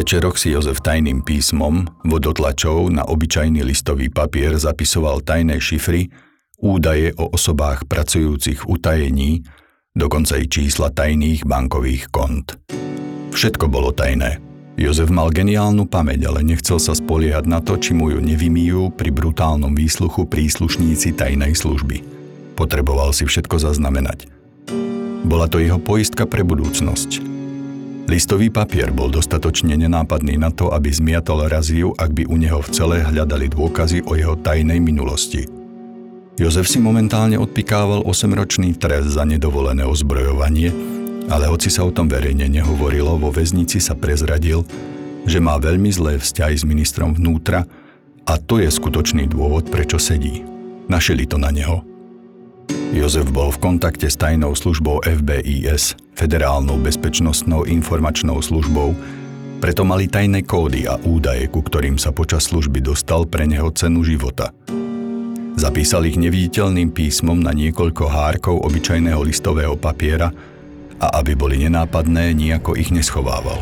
Večeroch si Jozef tajným písmom, vodotlačov na obyčajný listový papier zapisoval tajné šifry, údaje o osobách pracujúcich v utajení, dokonca i čísla tajných bankových kont. Všetko bolo tajné. Jozef mal geniálnu pamäť, ale nechcel sa spoliehať na to, či mu ju nevymýjú pri brutálnom výsluchu príslušníci tajnej služby. Potreboval si všetko zaznamenať. Bola to jeho poistka pre budúcnosť – Listový papier bol dostatočne nenápadný na to, aby zmiatol raziu, ak by u neho v celé hľadali dôkazy o jeho tajnej minulosti. Jozef si momentálne odpikával 8-ročný trest za nedovolené ozbrojovanie, ale hoci sa o tom verejne nehovorilo, vo väznici sa prezradil, že má veľmi zlé vzťahy s ministrom vnútra a to je skutočný dôvod, prečo sedí. Našili to na neho – Jozef bol v kontakte s tajnou službou FBIS, Federálnou bezpečnostnou informačnou službou, preto mali tajné kódy a údaje, ku ktorým sa počas služby dostal pre neho cenu života. Zapísal ich neviditeľným písmom na niekoľko hárkov obyčajného listového papiera a aby boli nenápadné, nejako ich neschovával.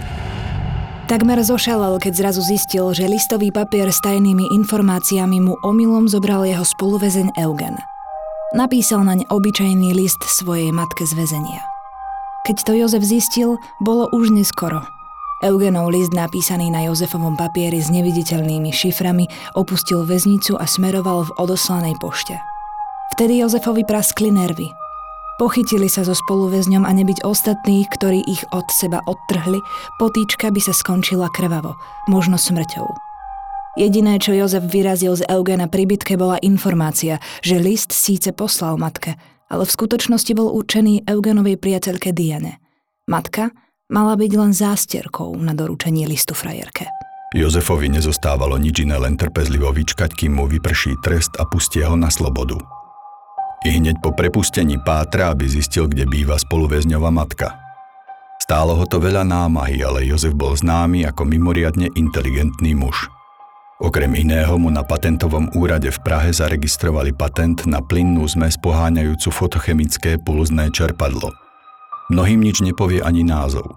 Takmer zošalel, keď zrazu zistil, že listový papier s tajnými informáciami mu omylom zobral jeho spoluvezeň Eugen – Napísal naň obyčajný list svojej matke z väzenia. Keď to Jozef zistil, bolo už neskoro. Eugenov list napísaný na Jozefovom papieri s neviditeľnými šiframi opustil väznicu a smeroval v odoslanej pošte. Vtedy Jozefovi praskli nervy. Pochytili sa so spoluväzňom a nebyť ostatných, ktorí ich od seba odtrhli, potýčka by sa skončila krvavo, možno smrťou. Jediné, čo Jozef vyrazil z Eugena pri bitke, bola informácia, že list síce poslal matke, ale v skutočnosti bol určený Eugenovej priateľke Diane. Matka mala byť len zástierkou na doručenie listu frajerke. Jozefovi nezostávalo nič iné len trpezlivo vyčkať, kým mu vyprší trest a pustie ho na slobodu. I hneď po prepustení pátra, aby zistil, kde býva spoluväzňová matka. Stálo ho to veľa námahy, ale Jozef bol známy ako mimoriadne inteligentný muž – Okrem iného mu na patentovom úrade v Prahe zaregistrovali patent na plynnú zmes poháňajúcu fotochemické pulzné čerpadlo. Mnohým nič nepovie ani názov,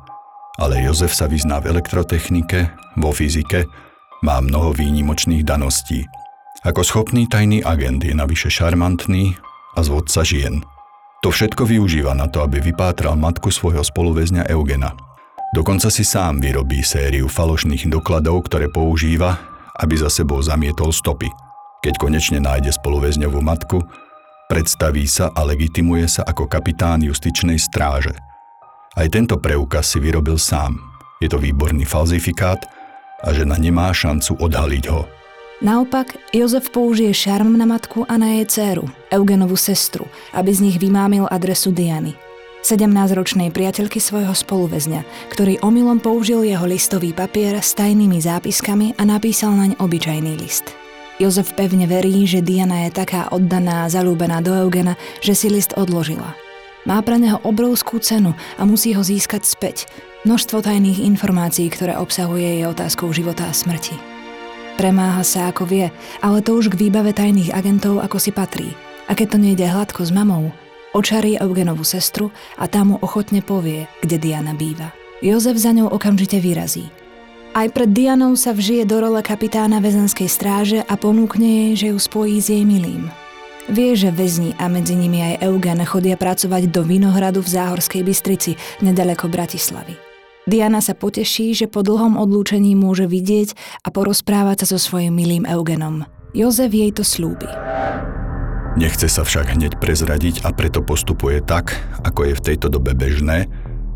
ale Jozef sa vyzná v elektrotechnike, vo fyzike, má mnoho výnimočných daností. Ako schopný tajný agent je navyše šarmantný a zvodca žien. To všetko využíva na to, aby vypátral matku svojho spoluväzňa Eugena. Dokonca si sám vyrobí sériu falošných dokladov, ktoré používa, aby za sebou zamietol stopy. Keď konečne nájde spoluväzňovú matku, predstaví sa a legitimuje sa ako kapitán justičnej stráže. Aj tento preukaz si vyrobil sám. Je to výborný falzifikát a žena nemá šancu odhaliť ho. Naopak, Jozef použije šarm na matku a na jej dceru, Eugenovú sestru, aby z nich vymámil adresu Diany. 17-ročnej priateľky svojho spoluväzňa, ktorý omylom použil jeho listový papier s tajnými zápiskami a napísal naň obyčajný list. Jozef pevne verí, že Diana je taká oddaná a zalúbená do Eugena, že si list odložila. Má pre neho obrovskú cenu a musí ho získať späť. Množstvo tajných informácií, ktoré obsahuje jej otázkou života a smrti. Premáha sa ako vie, ale to už k výbave tajných agentov ako si patrí. A keď to nejde hladko s mamou, Očarí Eugenovú sestru a tá mu ochotne povie, kde Diana býva. Jozef za ňou okamžite vyrazí. Aj pred Dianou sa vžije do role kapitána väzenskej stráže a ponúkne jej, že ju spojí s jej milým. Vie, že väzni a medzi nimi aj Eugen chodia pracovať do Vinohradu v Záhorskej Bystrici, nedaleko Bratislavy. Diana sa poteší, že po dlhom odlúčení môže vidieť a porozprávať sa so svojím milým Eugenom. Jozef jej to slúbi. Nechce sa však hneď prezradiť a preto postupuje tak, ako je v tejto dobe bežné,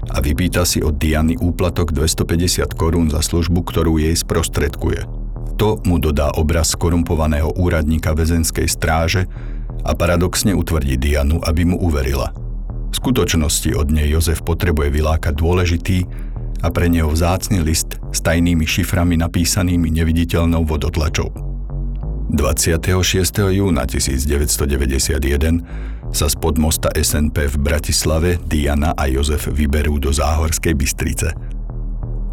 a vypýta si od Diany úplatok 250 korún za službu, ktorú jej sprostredkuje. To mu dodá obraz korumpovaného úradníka väzenskej stráže a paradoxne utvrdí Dianu, aby mu uverila. V skutočnosti od nej Jozef potrebuje vylákať dôležitý a pre neho vzácny list s tajnými šiframi napísanými neviditeľnou vodotlačou. 26. júna 1991 sa z podmosta SNP v Bratislave Diana a Jozef vyberú do Záhorskej Bystrice.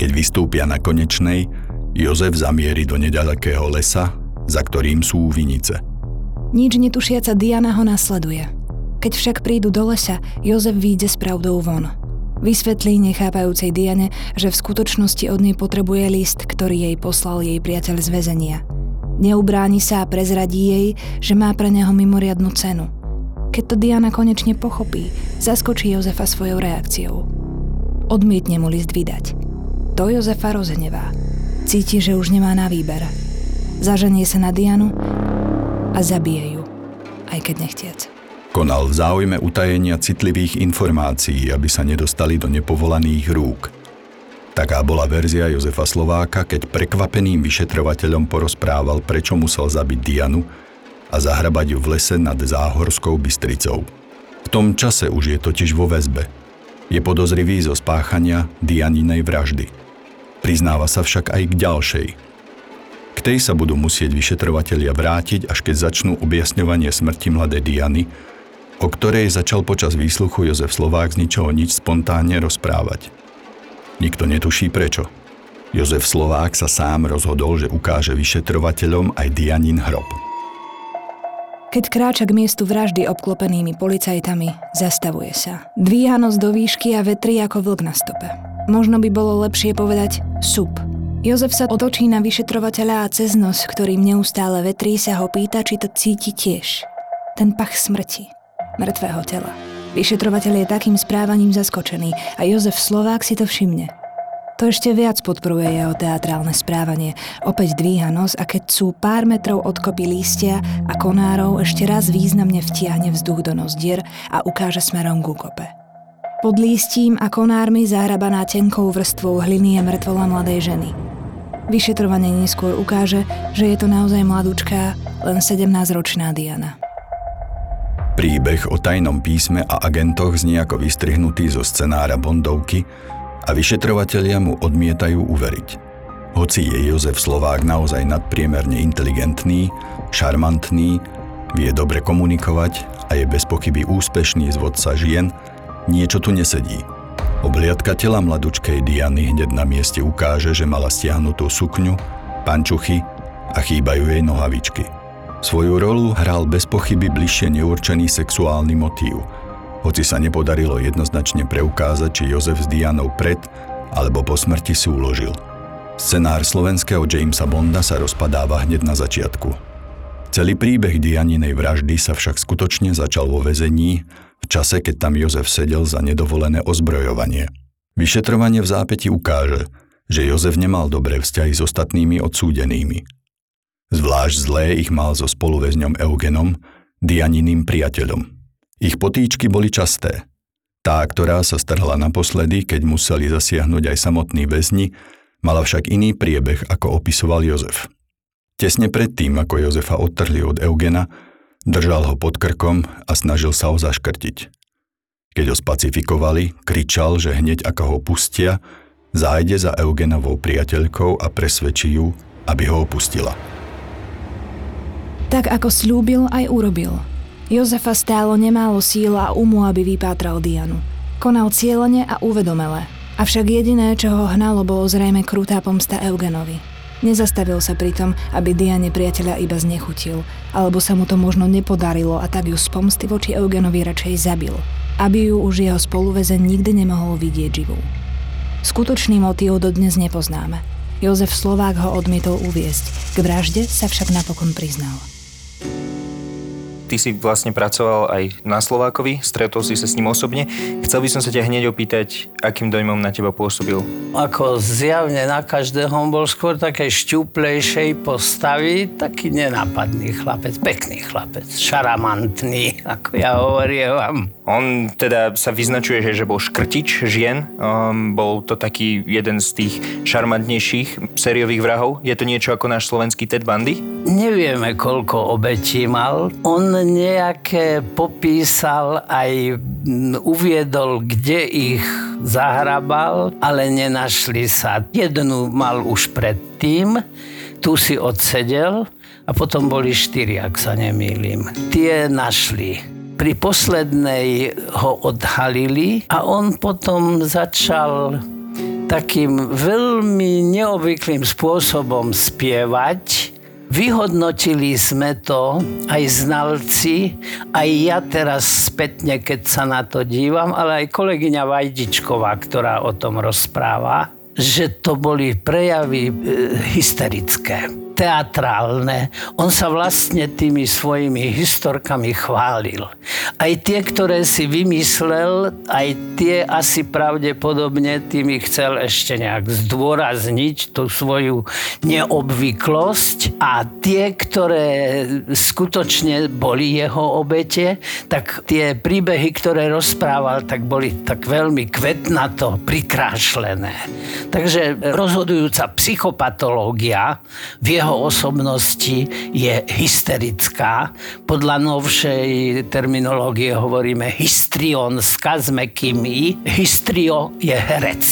Keď vystúpia na konečnej, Jozef zamierí do nedalekého lesa, za ktorým sú vinice. Nič netušiaca Diana ho nasleduje. Keď však prídu do lesa, Jozef vyjde s pravdou von. Vysvetlí nechápajúcej Diane, že v skutočnosti od nej potrebuje list, ktorý jej poslal jej priateľ z väzenia – Neubráni sa a prezradí jej, že má pre neho mimoriadnu cenu. Keď to Diana konečne pochopí, zaskočí Jozefa svojou reakciou. Odmietne mu list vydať. To Jozefa rozenevá. Cíti, že už nemá na výber. Zaženie sa na Dianu a zabije ju, aj keď nechtiec. Konal v záujme utajenia citlivých informácií, aby sa nedostali do nepovolaných rúk – Taká bola verzia Jozefa Slováka, keď prekvapeným vyšetrovateľom porozprával, prečo musel zabiť Dianu a zahrabať ju v lese nad Záhorskou Bystricou. V tom čase už je totiž vo väzbe. Je podozrivý zo spáchania Dianinej vraždy. Priznáva sa však aj k ďalšej. K tej sa budú musieť vyšetrovatelia vrátiť, až keď začnú objasňovanie smrti mladej Diany, o ktorej začal počas výsluchu Jozef Slovák z ničoho nič spontánne rozprávať. Nikto netuší prečo. Jozef Slovák sa sám rozhodol, že ukáže vyšetrovateľom aj Dianin hrob. Keď kráča k miestu vraždy obklopenými policajtami, zastavuje sa. Dvíha nos do výšky a vetrí ako vlk na stope. Možno by bolo lepšie povedať sup. Jozef sa otočí na vyšetrovateľa a cez nos, ktorým neustále vetrí, sa ho pýta, či to cíti tiež. Ten pach smrti. Mŕtvého tela. Vyšetrovateľ je takým správaním zaskočený a Jozef Slovák si to všimne. To ešte viac podporuje jeho teatrálne správanie. Opäť dvíha nos a keď sú pár metrov od kopy lístia a konárov, ešte raz významne vtiahne vzduch do nozdier a ukáže smerom ku kope. Pod lístím a konármi zahrabaná tenkou vrstvou hliny je mŕtvola mladej ženy. Vyšetrovanie neskôr ukáže, že je to naozaj mladúčká, len 17-ročná Diana. Príbeh o tajnom písme a agentoch znie ako vystrihnutý zo scenára Bondovky a vyšetrovatelia mu odmietajú uveriť. Hoci je Jozef Slovák naozaj nadpriemerne inteligentný, šarmantný, vie dobre komunikovať a je bez pochyby úspešný zvodca žien, niečo tu nesedí. Obliadka tela mladučkej Diany hneď na mieste ukáže, že mala stiahnutú sukňu, pančuchy a chýbajú jej nohavičky. Svoju rolu hral bez pochyby bližšie neurčený sexuálny motív, hoci sa nepodarilo jednoznačne preukázať, či Jozef s Dianou pred alebo po smrti súložil. Scenár slovenského Jamesa Bonda sa rozpadáva hneď na začiatku. Celý príbeh Dianinej vraždy sa však skutočne začal vo väzení, v čase, keď tam Jozef sedel za nedovolené ozbrojovanie. Vyšetrovanie v zápäti ukáže, že Jozef nemal dobré vzťahy s ostatnými odsúdenými. Zvlášť zlé ich mal so spoluväzňom Eugenom, Dianiným priateľom. Ich potýčky boli časté. Tá, ktorá sa strhla naposledy, keď museli zasiahnuť aj samotní väzni, mala však iný priebeh, ako opisoval Jozef. Tesne predtým, ako Jozefa odtrhli od Eugena, držal ho pod krkom a snažil sa ho zaškrtiť. Keď ho spacifikovali, kričal, že hneď ako ho pustia, zájde za Eugenovou priateľkou a presvedčí ju, aby ho opustila. Tak ako slúbil, aj urobil. Jozefa stálo nemálo síl a umu, aby vypátral Dianu. Konal cieľene a uvedomele. Avšak jediné, čo ho hnalo, bolo zrejme krutá pomsta Eugenovi. Nezastavil sa pri tom, aby Diane priateľa iba znechutil, alebo sa mu to možno nepodarilo a tak ju z pomsty voči Eugenovi radšej zabil, aby ju už jeho spoluvezen nikdy nemohol vidieť živú. Skutočný motív dodnes nepoznáme. Jozef Slovák ho odmietol uviesť, k vražde sa však napokon priznal. Ty si vlastne pracoval aj na Slovákovi, stretol si sa s ním osobne. Chcel by som sa ťa hneď opýtať, akým dojmom na teba pôsobil? Ako zjavne na každého on bol skôr také šťuplejšej postavy, taký nenápadný chlapec, pekný chlapec, šaramantný, ako ja hovorím vám. On teda sa vyznačuje, že, že bol škrtič žien. Um, bol to taký jeden z tých šarmantnejších sériových vrahov. Je to niečo ako náš slovenský Ted Bundy? Nevieme, koľko obetí mal. On nejaké popísal aj uviedol, kde ich zahrabal, ale nenašli sa. Jednu mal už predtým, tu si odsedel a potom boli štyri, ak sa nemýlim. Tie našli pri poslednej ho odhalili a on potom začal takým veľmi neobvyklým spôsobom spievať. Vyhodnotili sme to aj znalci, aj ja teraz spätne, keď sa na to dívam, ale aj kolegyňa Vajdičková, ktorá o tom rozpráva, že to boli prejavy e, hysterické teatrálne. On sa vlastne tými svojimi historkami chválil. Aj tie, ktoré si vymyslel, aj tie asi pravdepodobne tými chcel ešte nejak zdôrazniť tú svoju neobvyklosť a tie, ktoré skutočne boli jeho obete, tak tie príbehy, ktoré rozprával, tak boli tak veľmi kvetnato prikrášlené. Takže rozhodujúca psychopatológia v jeho osobnosti je hysterická. Podľa novšej terminológie hovoríme histrion s kazmekými. Hystrio je herec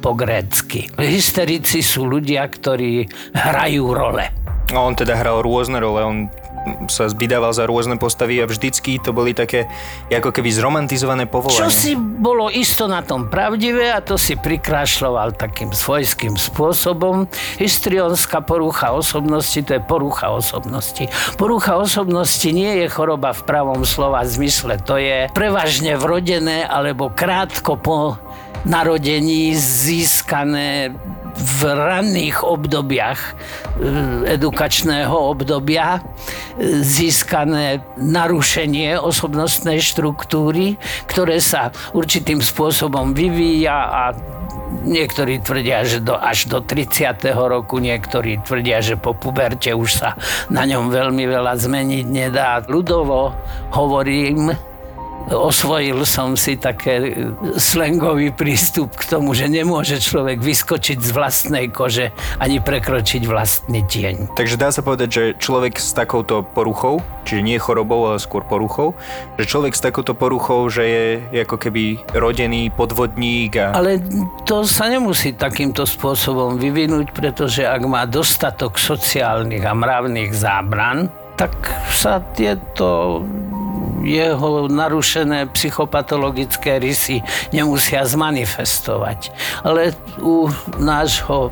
po grécky. Hysterici sú ľudia, ktorí hrajú role. No, on teda hral rôzne role, on sa zbydával za rôzne postavy a vždycky to boli také ako keby zromantizované povolania. Čo si bolo isto na tom pravdivé a to si prikrášľoval takým svojským spôsobom. Histrionská porucha osobnosti, to je porucha osobnosti. Porucha osobnosti nie je choroba v pravom slova zmysle. To je prevažne vrodené alebo krátko po narodení získané v ranných obdobiach e, edukačného obdobia e, získané narušenie osobnostnej štruktúry, ktoré sa určitým spôsobom vyvíja a Niektorí tvrdia, že do, až do 30. roku, niektorí tvrdia, že po puberte už sa na ňom veľmi veľa zmeniť nedá. Ľudovo hovorím, osvojil som si také slangový prístup k tomu, že nemôže človek vyskočiť z vlastnej kože ani prekročiť vlastný tieň. Takže dá sa povedať, že človek s takouto poruchou, čiže nie chorobou, ale skôr poruchou, že človek s takouto poruchou, že je ako keby rodený podvodník a... Ale to sa nemusí takýmto spôsobom vyvinúť, pretože ak má dostatok sociálnych a mravných zábran, tak sa tieto jeho narušené psychopatologické rysy nemusia zmanifestovať. Ale u nášho,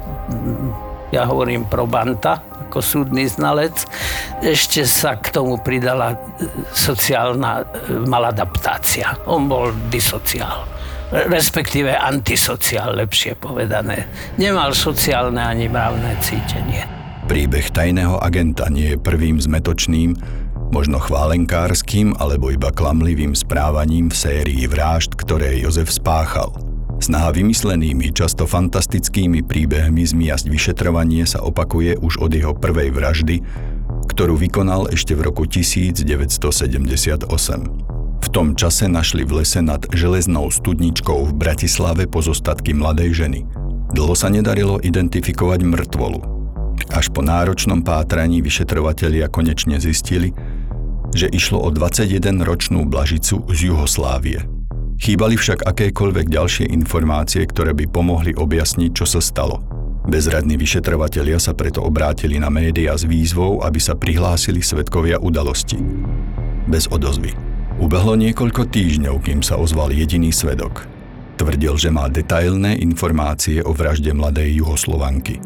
ja hovorím probanta, ako súdny znalec, ešte sa k tomu pridala sociálna e, maladaptácia. On bol disociál respektíve antisociál, lepšie povedané. Nemal sociálne ani mravné cítenie. Príbeh tajného agenta nie je prvým zmetočným, možno chválenkárským alebo iba klamlivým správaním v sérii vražd, ktoré Jozef spáchal. Snaha vymyslenými, často fantastickými príbehmi zmiasť vyšetrovanie sa opakuje už od jeho prvej vraždy, ktorú vykonal ešte v roku 1978. V tom čase našli v lese nad železnou studničkou v Bratislave pozostatky mladej ženy. Dlho sa nedarilo identifikovať mŕtvolu. Až po náročnom pátraní vyšetrovatelia konečne zistili, že išlo o 21-ročnú Blažicu z Juhoslávie. Chýbali však akékoľvek ďalšie informácie, ktoré by pomohli objasniť, čo sa stalo. Bezradní vyšetrovatelia sa preto obrátili na médiá s výzvou, aby sa prihlásili svetkovia udalosti. Bez odozvy. Ubehlo niekoľko týždňov, kým sa ozval jediný svedok. Tvrdil, že má detailné informácie o vražde mladej juhoslovanky.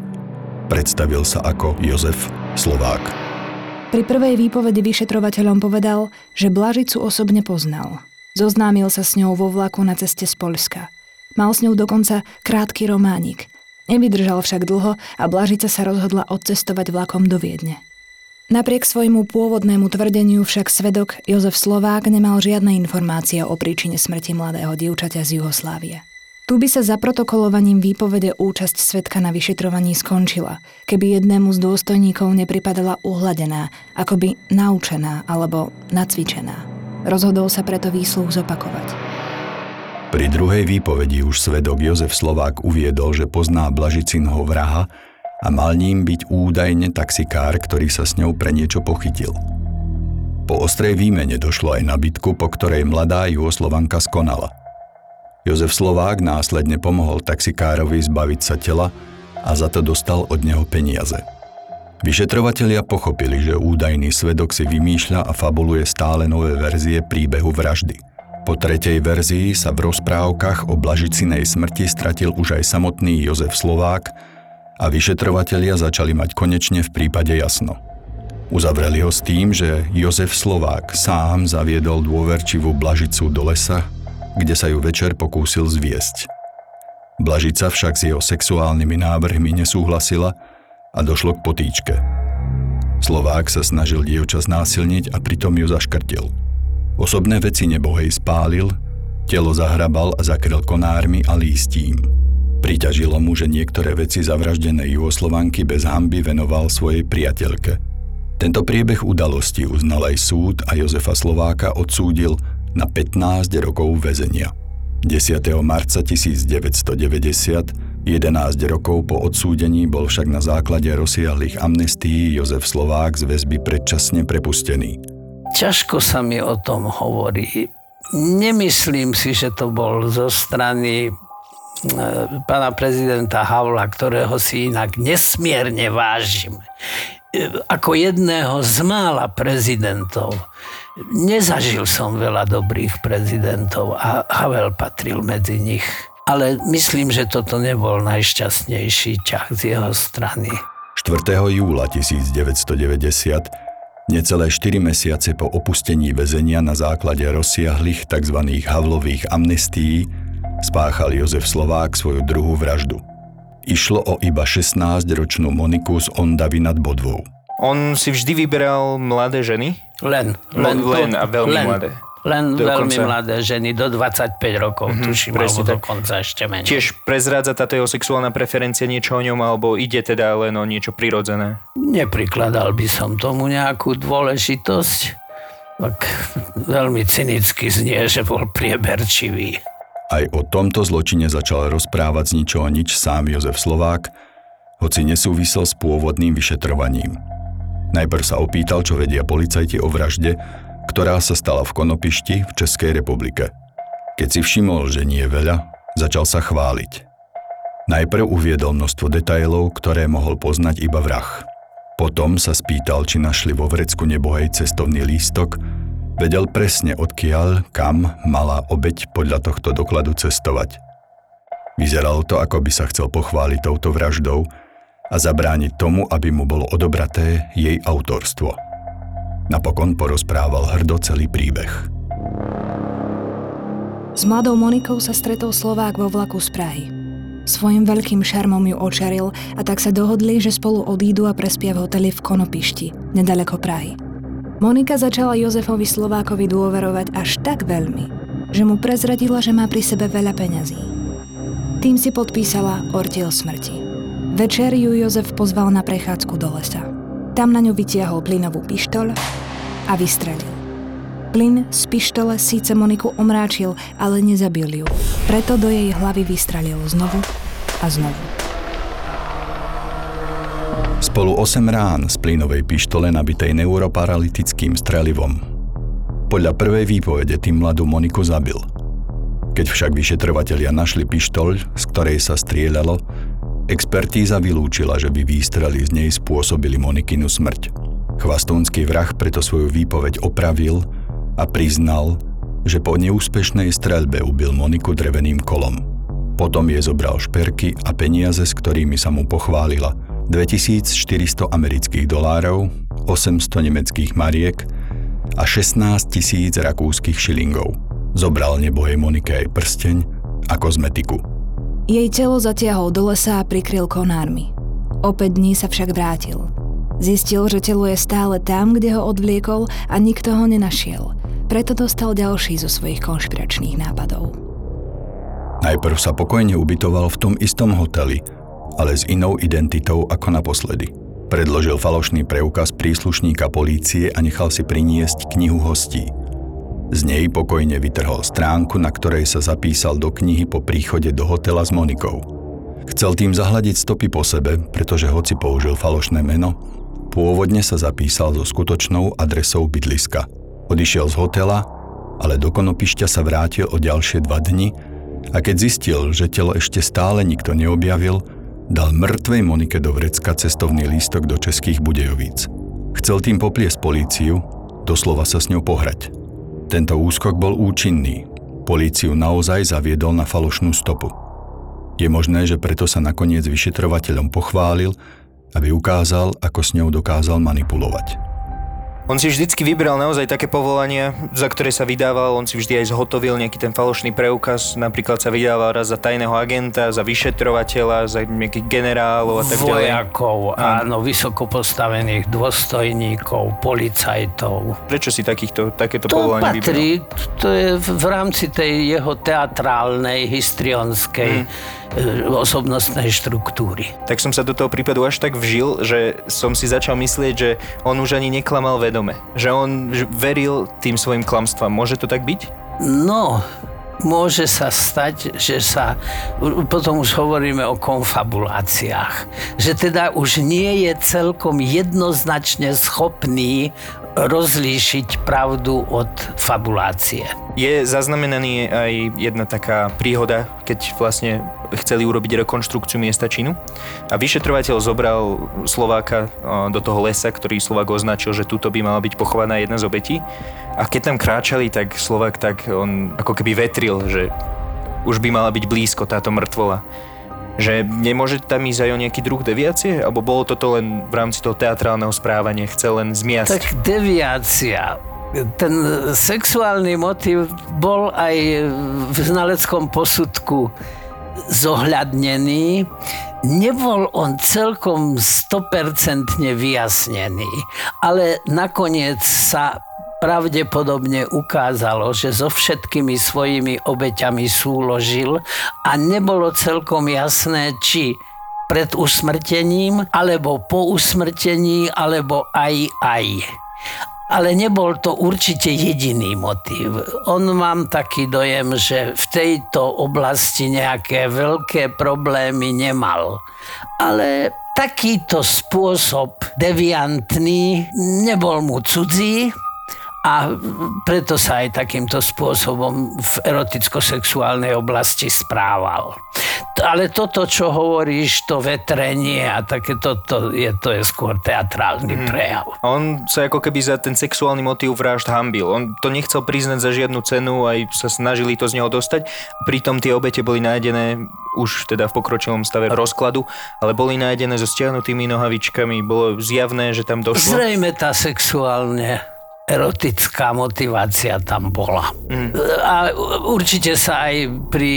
Predstavil sa ako Jozef Slovák. Pri prvej výpovedi vyšetrovateľom povedal, že Blažicu osobne poznal. Zoznámil sa s ňou vo vlaku na ceste z Polska. Mal s ňou dokonca krátky románik. Nevydržal však dlho a Blažica sa rozhodla odcestovať vlakom do Viedne. Napriek svojmu pôvodnému tvrdeniu však svedok Jozef Slovák nemal žiadne informácie o príčine smrti mladého dievčaťa z Juhoslávie. Tu by sa protokolovaním výpovede účasť svetka na vyšetrovaní skončila, keby jednému z dôstojníkov nepripadala uhladená, akoby naučená alebo nacvičená. Rozhodol sa preto výsluch zopakovať. Pri druhej výpovedi už svedok Jozef Slovák uviedol, že pozná Blažicinho vraha a mal ním byť údajne taxikár, ktorý sa s ňou pre niečo pochytil. Po ostrej výmene došlo aj na bitku, po ktorej mladá Juhoslovanka skonala. Jozef Slovák následne pomohol taxikárovi zbaviť sa tela a za to dostal od neho peniaze. Vyšetrovatelia pochopili, že údajný svedok si vymýšľa a fabuluje stále nové verzie príbehu vraždy – po tretej verzii sa v rozprávkach o Blažicinej smrti stratil už aj samotný Jozef Slovák a vyšetrovatelia začali mať konečne v prípade jasno. Uzavreli ho s tým, že Jozef Slovák sám zaviedol dôverčivú Blažicu do lesa, kde sa ju večer pokúsil zviesť. Blažica však s jeho sexuálnymi návrhmi nesúhlasila a došlo k potýčke. Slovák sa snažil dievča znásilniť a pritom ju zaškrtil – Osobné veci nebohej spálil, telo zahrabal a zakryl konármi a lístím. Priťažilo mu, že niektoré veci zavraždenej Juhoslovanky bez hamby venoval svojej priateľke. Tento priebeh udalosti uznal aj súd a Jozefa Slováka odsúdil na 15 rokov väzenia. 10. marca 1990 11 rokov po odsúdení bol však na základe rozsiahlých amnestií Jozef Slovák z väzby predčasne prepustený. Ťažko sa mi o tom hovorí. Nemyslím si, že to bol zo strany e, pána prezidenta Havla, ktorého si inak nesmierne vážim. E, ako jedného z mála prezidentov. Nezažil som veľa dobrých prezidentov a Havel patril medzi nich. Ale myslím, že toto nebol najšťastnejší ťah z jeho strany. 4. júla 1990 Necelé 4 mesiace po opustení väzenia na základe rozsiahlých tzv. Havlových amnestií spáchal Jozef Slovák svoju druhú vraždu. Išlo o iba 16-ročnú Moniku z Ondavy nad Bodvou. On si vždy vyberal mladé ženy? Len. Len, len a veľmi len. mladé. Len Dokonca. veľmi mladé ženy, do 25 rokov, mm-hmm, tuším, alebo tak. dokonca ešte menej. Tiež prezrádza táto jeho sexuálna preferencia niečo o ňom, alebo ide teda len o niečo prirodzené? Neprikladal by som tomu nejakú dôležitosť. Tak veľmi cynicky znie, že bol prieberčivý. Aj o tomto zločine začal rozprávať z ničoho nič sám Jozef Slovák, hoci nesúvisel s pôvodným vyšetrovaním. Najprv sa opýtal, čo vedia policajti o vražde, ktorá sa stala v Konopišti v Českej republike. Keď si všimol, že nie je veľa, začal sa chváliť. Najprv uviedol množstvo detailov, ktoré mohol poznať iba vrah. Potom sa spýtal, či našli vo vrecku nebohej cestovný lístok, vedel presne odkiaľ, kam mala obeď podľa tohto dokladu cestovať. Vyzeralo to, ako by sa chcel pochváliť touto vraždou a zabrániť tomu, aby mu bolo odobraté jej autorstvo – Napokon porozprával hrdo celý príbeh. S mladou Monikou sa stretol Slovák vo vlaku z Prahy. Svojim veľkým šarmom ju očaril a tak sa dohodli, že spolu odídu a prespia v hoteli v Konopišti, nedaleko Prahy. Monika začala Jozefovi Slovákovi dôverovať až tak veľmi, že mu prezradila, že má pri sebe veľa peňazí. Tým si podpísala ortiel smrti. Večer ju Jozef pozval na prechádzku do lesa. Tam na ňu vytiahol plynovú pištoľ a vystrelil. Plyn z pištole síce Moniku omráčil, ale nezabil ju. Preto do jej hlavy vystrelil znovu a znovu. Spolu 8 rán z plynovej pištole nabitej neuroparalytickým strelivom. Podľa prvej výpovede tým mladú Moniku zabil. Keď však vyšetrovatelia našli pištoľ, z ktorej sa strieľalo, Expertíza vylúčila, že by výstrely z nej spôsobili Monikinu smrť. Chvastónsky vrah preto svoju výpoveď opravil a priznal, že po neúspešnej streľbe ubil Moniku dreveným kolom. Potom je zobral šperky a peniaze, s ktorými sa mu pochválila. 2400 amerických dolárov, 800 nemeckých mariek a 16 tisíc rakúskych šilingov. Zobral nebohej Monike aj prsteň a kozmetiku. Jej telo zatiahol do lesa a prikryl konármi. Opäť dní sa však vrátil. Zistil, že telo je stále tam, kde ho odvliekol a nikto ho nenašiel. Preto dostal ďalší zo svojich konšpiračných nápadov. Najprv sa pokojne ubytoval v tom istom hoteli, ale s inou identitou ako naposledy. Predložil falošný preukaz príslušníka polície a nechal si priniesť knihu hostí. Z nej pokojne vytrhol stránku, na ktorej sa zapísal do knihy po príchode do hotela s Monikou. Chcel tým zahľadiť stopy po sebe, pretože hoci použil falošné meno, pôvodne sa zapísal so skutočnou adresou bydliska. Odišiel z hotela, ale do konopišťa sa vrátil o ďalšie dva dni a keď zistil, že telo ešte stále nikto neobjavil, dal mŕtvej Monike do vrecka cestovný lístok do Českých Budejovíc. Chcel tým popliesť políciu, doslova sa s ňou pohrať. Tento úskok bol účinný. Políciu naozaj zaviedol na falošnú stopu. Je možné, že preto sa nakoniec vyšetrovateľom pochválil, aby ukázal, ako s ňou dokázal manipulovať. On si vždycky vybral naozaj také povolania, za ktoré sa vydával, on si vždy aj zhotovil nejaký ten falošný preukaz, napríklad sa vydával raz za tajného agenta, za vyšetrovateľa, za nejakých generálov a tak ďalej. Vojakov, áno, vysoko postavených dôstojníkov, policajtov. Prečo si takýchto, takéto To povolanie vybral? patrí, to je v rámci tej jeho teatrálnej, histrionskej Hmm. e, osobnostnej štruktúry. Tak som sa do toho prípadu až tak vžil, že som si začal myslieť, že on už ani neklamal vedome. Že on veril tým svojim klamstvám. Môže to tak byť? No, môže sa stať, že sa, potom už hovoríme o konfabuláciách, že teda už nie je celkom jednoznačne schopný rozlíšiť pravdu od fabulácie. Je zaznamenaný aj jedna taká príhoda, keď vlastne chceli urobiť rekonštrukciu miesta činu a vyšetrovateľ zobral Slováka a, do toho lesa, ktorý Slovák označil, že túto by mala byť pochovaná jedna z obetí a keď tam kráčali, tak Slovák tak on ako keby vetril, že už by mala byť blízko táto mŕtvola. Že nemôže tam ísť aj o nejaký druh deviácie? Alebo bolo toto len v rámci toho teatrálneho správania? Chcel len zmiasť? Tak deviácia. Ten sexuálny motiv bol aj v znaleckom posudku zohľadnený. Nebol on celkom 100% vyjasnený, ale nakoniec sa pravdepodobne ukázalo, že so všetkými svojimi obeťami súložil a nebolo celkom jasné, či pred usmrtením, alebo po usmrtení, alebo aj aj. Ale nebol to určite jediný motív. On mám taký dojem, že v tejto oblasti nejaké veľké problémy nemal. Ale takýto spôsob deviantný nebol mu cudzí, a preto sa aj takýmto spôsobom v eroticko-sexuálnej oblasti správal. Ale toto, čo hovoríš, to vetrenie a takéto, to je, to je skôr teatrálny prejav. A on sa ako keby za ten sexuálny motív vražd hambil. On to nechcel priznať za žiadnu cenu, aj sa snažili to z neho dostať. Pritom tie obete boli nájdené už teda v pokročilom stave rozkladu, ale boli nájdené so stiahnutými nohavičkami. Bolo zjavné, že tam došlo. Zrejme tá sexuálne erotická motivácia tam bola. Mm. A určite sa aj pri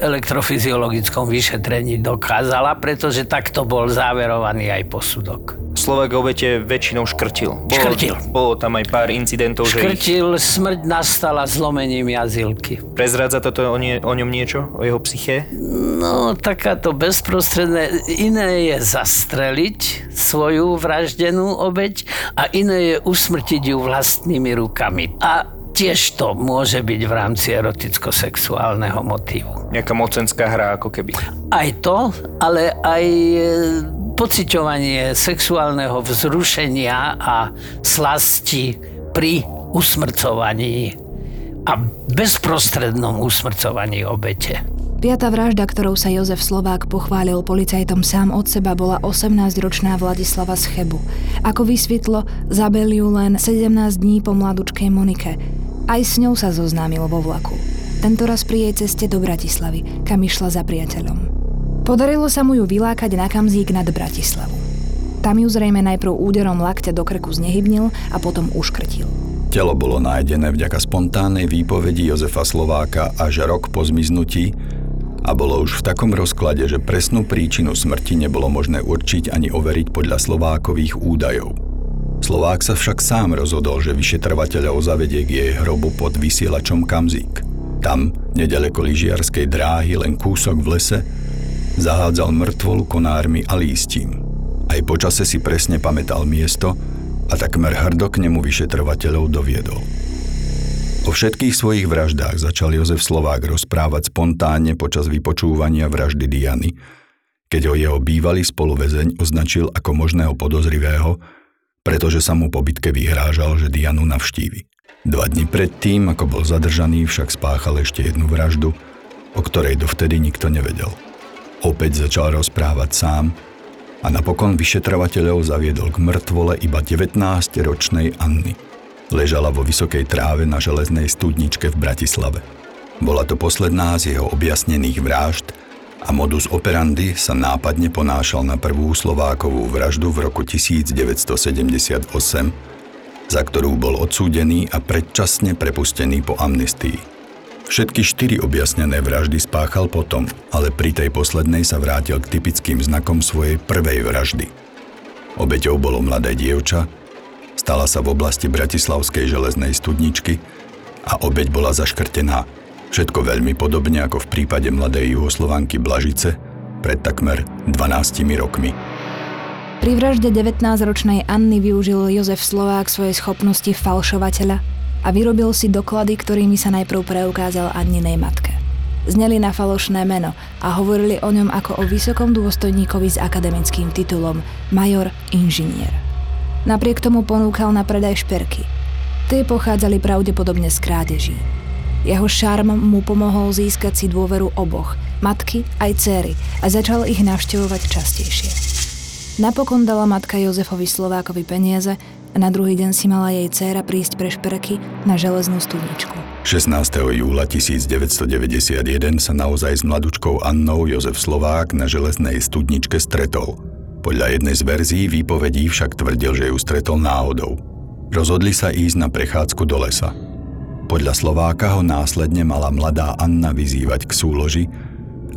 elektrofyziologickom vyšetrení dokázala, pretože takto bol záverovaný aj posudok. Slovak obete väčšinou škrtil. Bolo, Škrtil. Bolo tam aj pár incidentov, že ich Škrtil, smrť nastala zlomením jazylky. prezradza toto o, nie, o ňom niečo, o jeho psyché. No, takáto bezprostredné, iné je zastreliť svoju vraždenú obeď a iné je usmrtiť ju vlastnými rukami. A tiež to môže byť v rámci eroticko-sexuálneho motívu. Nejaká mocenská hra, ako keby. Aj to, ale aj e, pociťovanie sexuálneho vzrušenia a slasti pri usmrcovaní a bezprostrednom usmrcovaní obete. Piatá vražda, ktorou sa Jozef Slovák pochválil policajtom sám od seba, bola 18-ročná Vladislava Schebu. Ako vysvetlo, zabil ju len 17 dní po mladučkej Monike. Aj s ňou sa zoznámil vo vlaku. Tentoraz pri jej ceste do Bratislavy, kam išla za priateľom. Podarilo sa mu ju vylákať na kamzík nad Bratislavu. Tam ju zrejme najprv úderom lakte do krku znehybnil a potom uškrtil. Telo bolo nájdené vďaka spontánnej výpovedi Jozefa Slováka až rok po zmiznutí a bolo už v takom rozklade, že presnú príčinu smrti nebolo možné určiť ani overiť podľa Slovákových údajov. Slovák sa však sám rozhodol, že vyšetrovateľov zavedie k jej hrobu pod vysielačom Kamzík. Tam, nedaleko lyžiarskej dráhy, len kúsok v lese, zahádzal mŕtvolu konármi a lístím. Aj počase si presne pamätal miesto a takmer hrdo k nemu vyšetrovateľov doviedol. O všetkých svojich vraždách začal Jozef Slovák rozprávať spontánne počas vypočúvania vraždy Diany, keď ho jeho bývalý spoluvezeň označil ako možného podozrivého, pretože sa mu po bitke vyhrážal, že Dianu navštívi. Dva dni predtým, ako bol zadržaný, však spáchal ešte jednu vraždu, o ktorej dovtedy nikto nevedel. Opäť začal rozprávať sám a napokon vyšetrovateľov zaviedol k mŕtvole iba 19-ročnej Anny. Ležala vo vysokej tráve na železnej studničke v Bratislave. Bola to posledná z jeho objasnených vražd a modus operandi sa nápadne ponášal na prvú Slovákovú vraždu v roku 1978, za ktorú bol odsúdený a predčasne prepustený po amnestii. Všetky štyri objasnené vraždy spáchal potom, ale pri tej poslednej sa vrátil k typickým znakom svojej prvej vraždy. Obeťou bolo mladé dievča, stala sa v oblasti Bratislavskej železnej studničky a obeť bola zaškrtená. Všetko veľmi podobne ako v prípade mladej juhoslovanky Blažice pred takmer 12 rokmi. Pri vražde 19-ročnej Anny využil Jozef Slovák svoje schopnosti falšovateľa a vyrobil si doklady, ktorými sa najprv preukázal Anninej matke. Zneli na falošné meno a hovorili o ňom ako o vysokom dôstojníkovi s akademickým titulom major inžinier. Napriek tomu ponúkal na predaj šperky. Tie pochádzali pravdepodobne z krádeží. Jeho šarm mu pomohol získať si dôveru oboch, matky aj céry a začal ich navštevovať častejšie. Napokon dala matka Jozefovi Slovákovi peniaze a na druhý deň si mala jej dcéra prísť pre šperky na železnú studničku. 16. júla 1991 sa naozaj s mladučkou Annou Jozef Slovák na železnej studničke stretol. Podľa jednej z verzií výpovedí však tvrdil, že ju stretol náhodou. Rozhodli sa ísť na prechádzku do lesa. Podľa Slováka ho následne mala mladá Anna vyzývať k súloži,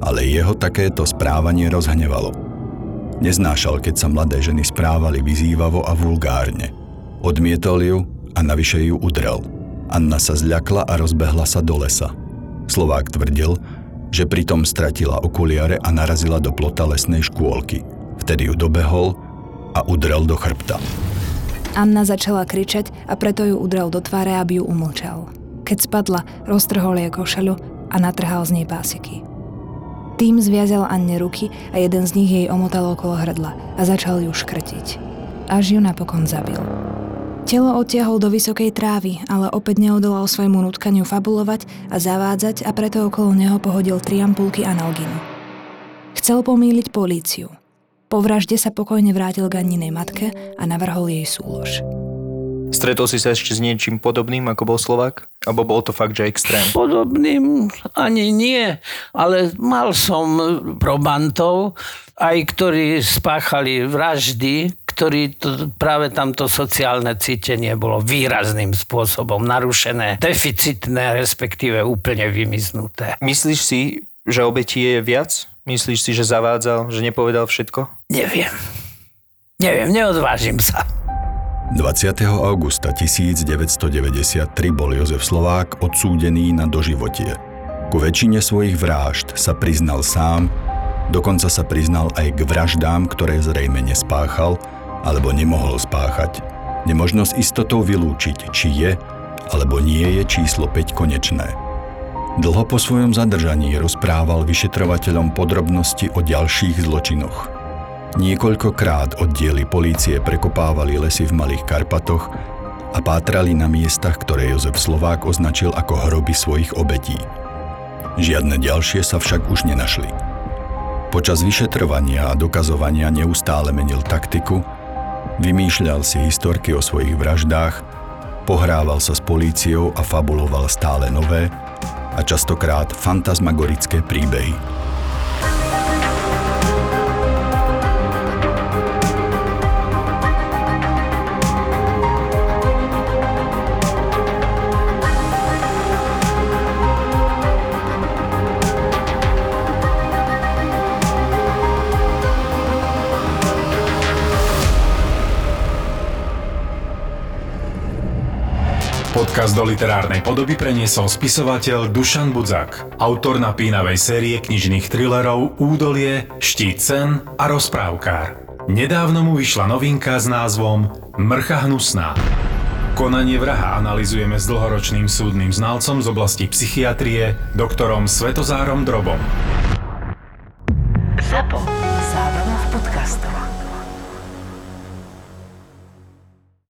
ale jeho takéto správanie rozhnevalo. Neznášal, keď sa mladé ženy správali vyzývavo a vulgárne. Odmietol ju a navyše ju udrel. Anna sa zľakla a rozbehla sa do lesa. Slovák tvrdil, že pritom stratila okuliare a narazila do plota lesnej škôlky. Vtedy ju dobehol a udrel do chrbta. Anna začala kričať a preto ju udrel do tváre, aby ju umlčal. Keď spadla, roztrhol jej košelu a natrhal z nej pásiky. Tým zviazal Anne ruky a jeden z nich jej omotal okolo hrdla a začal ju škrtiť. Až ju napokon zabil. Telo odtiahol do vysokej trávy, ale opäť neodolal svojmu nutkaniu fabulovať a zavádzať a preto okolo neho pohodil tri ampulky analginu. Chcel pomýliť políciu. Po vražde sa pokojne vrátil k Anninej matke a navrhol jej súlož. Stretol si sa ešte s niečím podobným, ako bol Slovák? Alebo bol to fakt, že extrém? Podobným ani nie, ale mal som probantov, aj ktorí spáchali vraždy, ktorí to, práve tamto sociálne cítenie bolo výrazným spôsobom narušené, deficitné, respektíve úplne vymiznuté. Myslíš si, že obetí je viac? Myslíš si, že zavádzal, že nepovedal všetko? Neviem. Neviem, neodvážim sa. 20. augusta 1993 bol Jozef Slovák odsúdený na doživotie. Ku väčšine svojich vražd sa priznal sám, dokonca sa priznal aj k vraždám, ktoré zrejme nespáchal alebo nemohol spáchať. Nemožno s istotou vylúčiť, či je alebo nie je číslo 5 konečné. Dlho po svojom zadržaní rozprával vyšetrovateľom podrobnosti o ďalších zločinoch – Niekoľkokrát oddiely polície prekopávali lesy v Malých Karpatoch a pátrali na miestach, ktoré Jozef Slovák označil ako hroby svojich obetí. Žiadne ďalšie sa však už nenašli. Počas vyšetrovania a dokazovania neustále menil taktiku, vymýšľal si historky o svojich vraždách, pohrával sa s políciou a fabuloval stále nové a častokrát fantasmagorické príbehy. Podcast do literárnej podoby preniesol spisovateľ Dušan Budzak, autor napínavej série knižných thrillerov Údolie, Štít sen a Rozprávkár. Nedávno mu vyšla novinka s názvom Mrcha hnusná. Konanie vraha analizujeme s dlhoročným súdnym znalcom z oblasti psychiatrie, doktorom Svetozárom Drobom.